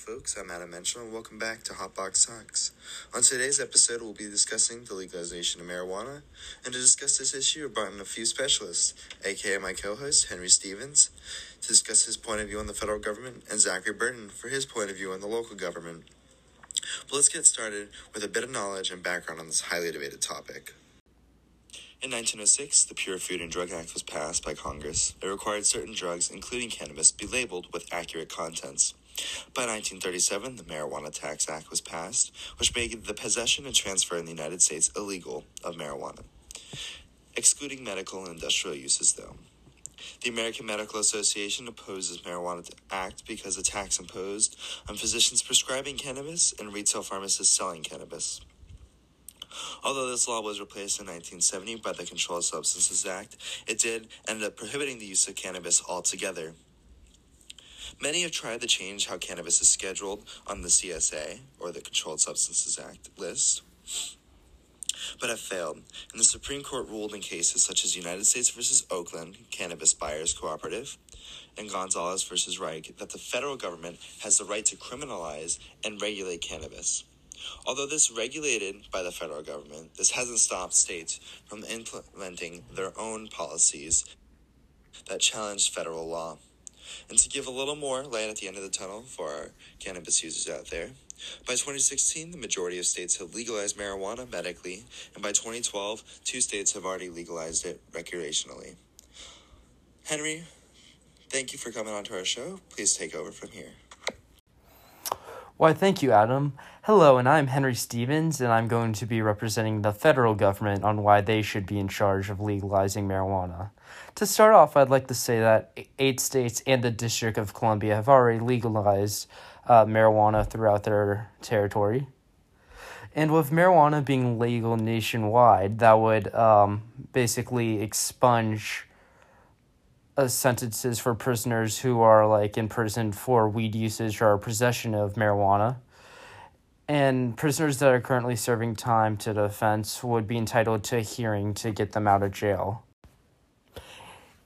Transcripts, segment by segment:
folks. I'm Adam Menschel, and welcome back to Hotbox Talks. On today's episode, we'll be discussing the legalization of marijuana, and to discuss this issue, I brought in a few specialists, aka my co-host Henry Stevens, to discuss his point of view on the federal government, and Zachary Burton for his point of view on the local government. But let's get started with a bit of knowledge and background on this highly debated topic. In 1906, the Pure Food and Drug Act was passed by Congress. It required certain drugs, including cannabis, be labeled with accurate contents. By 1937, the Marijuana Tax Act was passed, which made the possession and transfer in the United States illegal of marijuana, excluding medical and industrial uses, though. The American Medical Association opposes Marijuana Act because the tax imposed on physicians prescribing cannabis and retail pharmacists selling cannabis. Although this law was replaced in 1970 by the Controlled Substances Act, it did end up prohibiting the use of cannabis altogether. Many have tried to change how cannabis is scheduled on the CSA, or the Controlled Substances Act, list, but have failed. And the Supreme Court ruled in cases such as United States versus Oakland Cannabis Buyers Cooperative and Gonzales versus Raich that the federal government has the right to criminalize and regulate cannabis. Although this regulated by the federal government, this hasn't stopped states from implementing their own policies that challenge federal law. And to give a little more light at the end of the tunnel for our cannabis users out there, by 2016, the majority of states have legalized marijuana medically, and by 2012, two states have already legalized it recreationally. Henry, thank you for coming on to our show. Please take over from here. Why, thank you, Adam. Hello, and I'm Henry Stevens, and I'm going to be representing the federal government on why they should be in charge of legalizing marijuana. To start off, I'd like to say that eight states and the District of Columbia have already legalized uh, marijuana throughout their territory. And with marijuana being legal nationwide, that would um, basically expunge uh, sentences for prisoners who are like in prison for weed usage or possession of marijuana. And prisoners that are currently serving time to the offense would be entitled to a hearing to get them out of jail.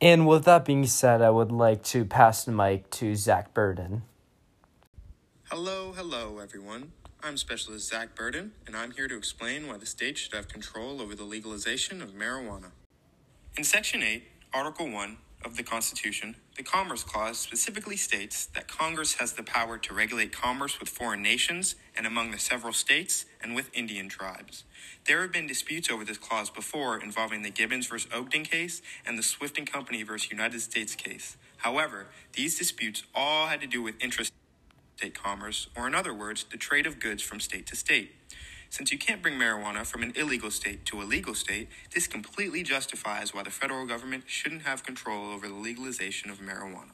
And with that being said, I would like to pass the mic to Zach Burden. Hello, hello, everyone. I'm Specialist Zach Burden, and I'm here to explain why the state should have control over the legalization of marijuana. In Section 8, Article 1, of the Constitution, the Commerce Clause specifically states that Congress has the power to regulate commerce with foreign nations and among the several states and with Indian tribes. There have been disputes over this clause before involving the Gibbons v. Ogden case and the Swift and Company v. United States case. However, these disputes all had to do with interstate commerce, or in other words, the trade of goods from state to state. Since you can't bring marijuana from an illegal state to a legal state, this completely justifies why the federal government shouldn't have control over the legalization of marijuana.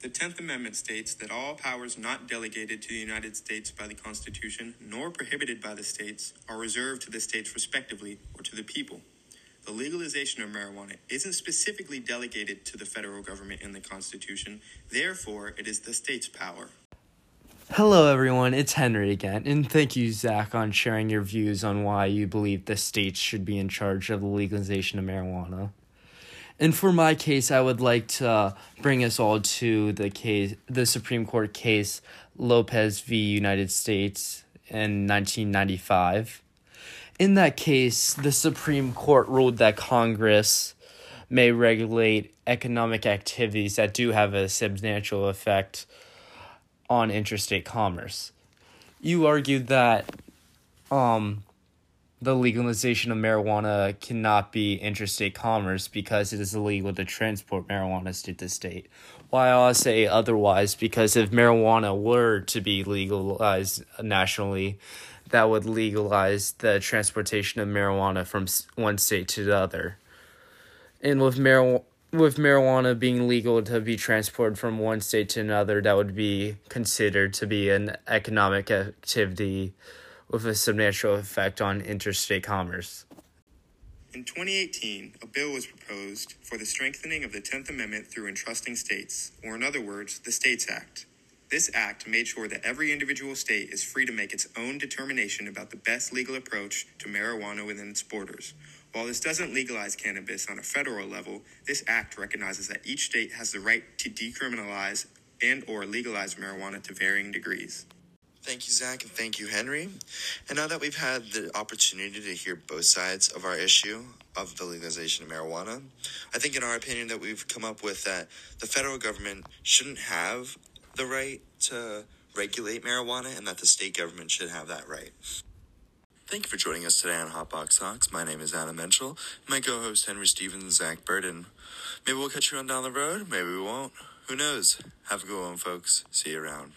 The 10th Amendment states that all powers not delegated to the United States by the Constitution, nor prohibited by the states, are reserved to the states respectively or to the people. The legalization of marijuana isn't specifically delegated to the federal government in the Constitution, therefore, it is the state's power. Hello, everyone. It's Henry again, and thank you, Zach, on sharing your views on why you believe the states should be in charge of the legalization of marijuana. And for my case, I would like to uh, bring us all to the case, the Supreme Court case Lopez v. United States in 1995. In that case, the Supreme Court ruled that Congress may regulate economic activities that do have a substantial effect on interstate commerce. You argued that um, the legalization of marijuana cannot be interstate commerce because it is illegal to transport marijuana state to state. While I say otherwise, because if marijuana were to be legalized nationally, that would legalize the transportation of marijuana from one state to the other. And with marijuana with marijuana being legal to be transported from one state to another, that would be considered to be an economic activity with a substantial effect on interstate commerce. In 2018, a bill was proposed for the strengthening of the 10th Amendment through entrusting states, or in other words, the States Act. This act made sure that every individual state is free to make its own determination about the best legal approach to marijuana within its borders, while this doesn't legalize cannabis on a federal level, this act recognizes that each state has the right to decriminalize and or legalize marijuana to varying degrees. Thank you, Zach, and thank you, Henry. And now that we've had the opportunity to hear both sides of our issue of the legalization of marijuana, I think, in our opinion, that we've come up with that the federal government shouldn't have the right to regulate marijuana and that the state government should have that right. Thank you for joining us today on Hotbox Talks. My name is Adam Menschel. My co-host Henry Stevens and Zach Burden. Maybe we'll catch you on down the road. Maybe we won't. Who knows? Have a good one, folks. See you around.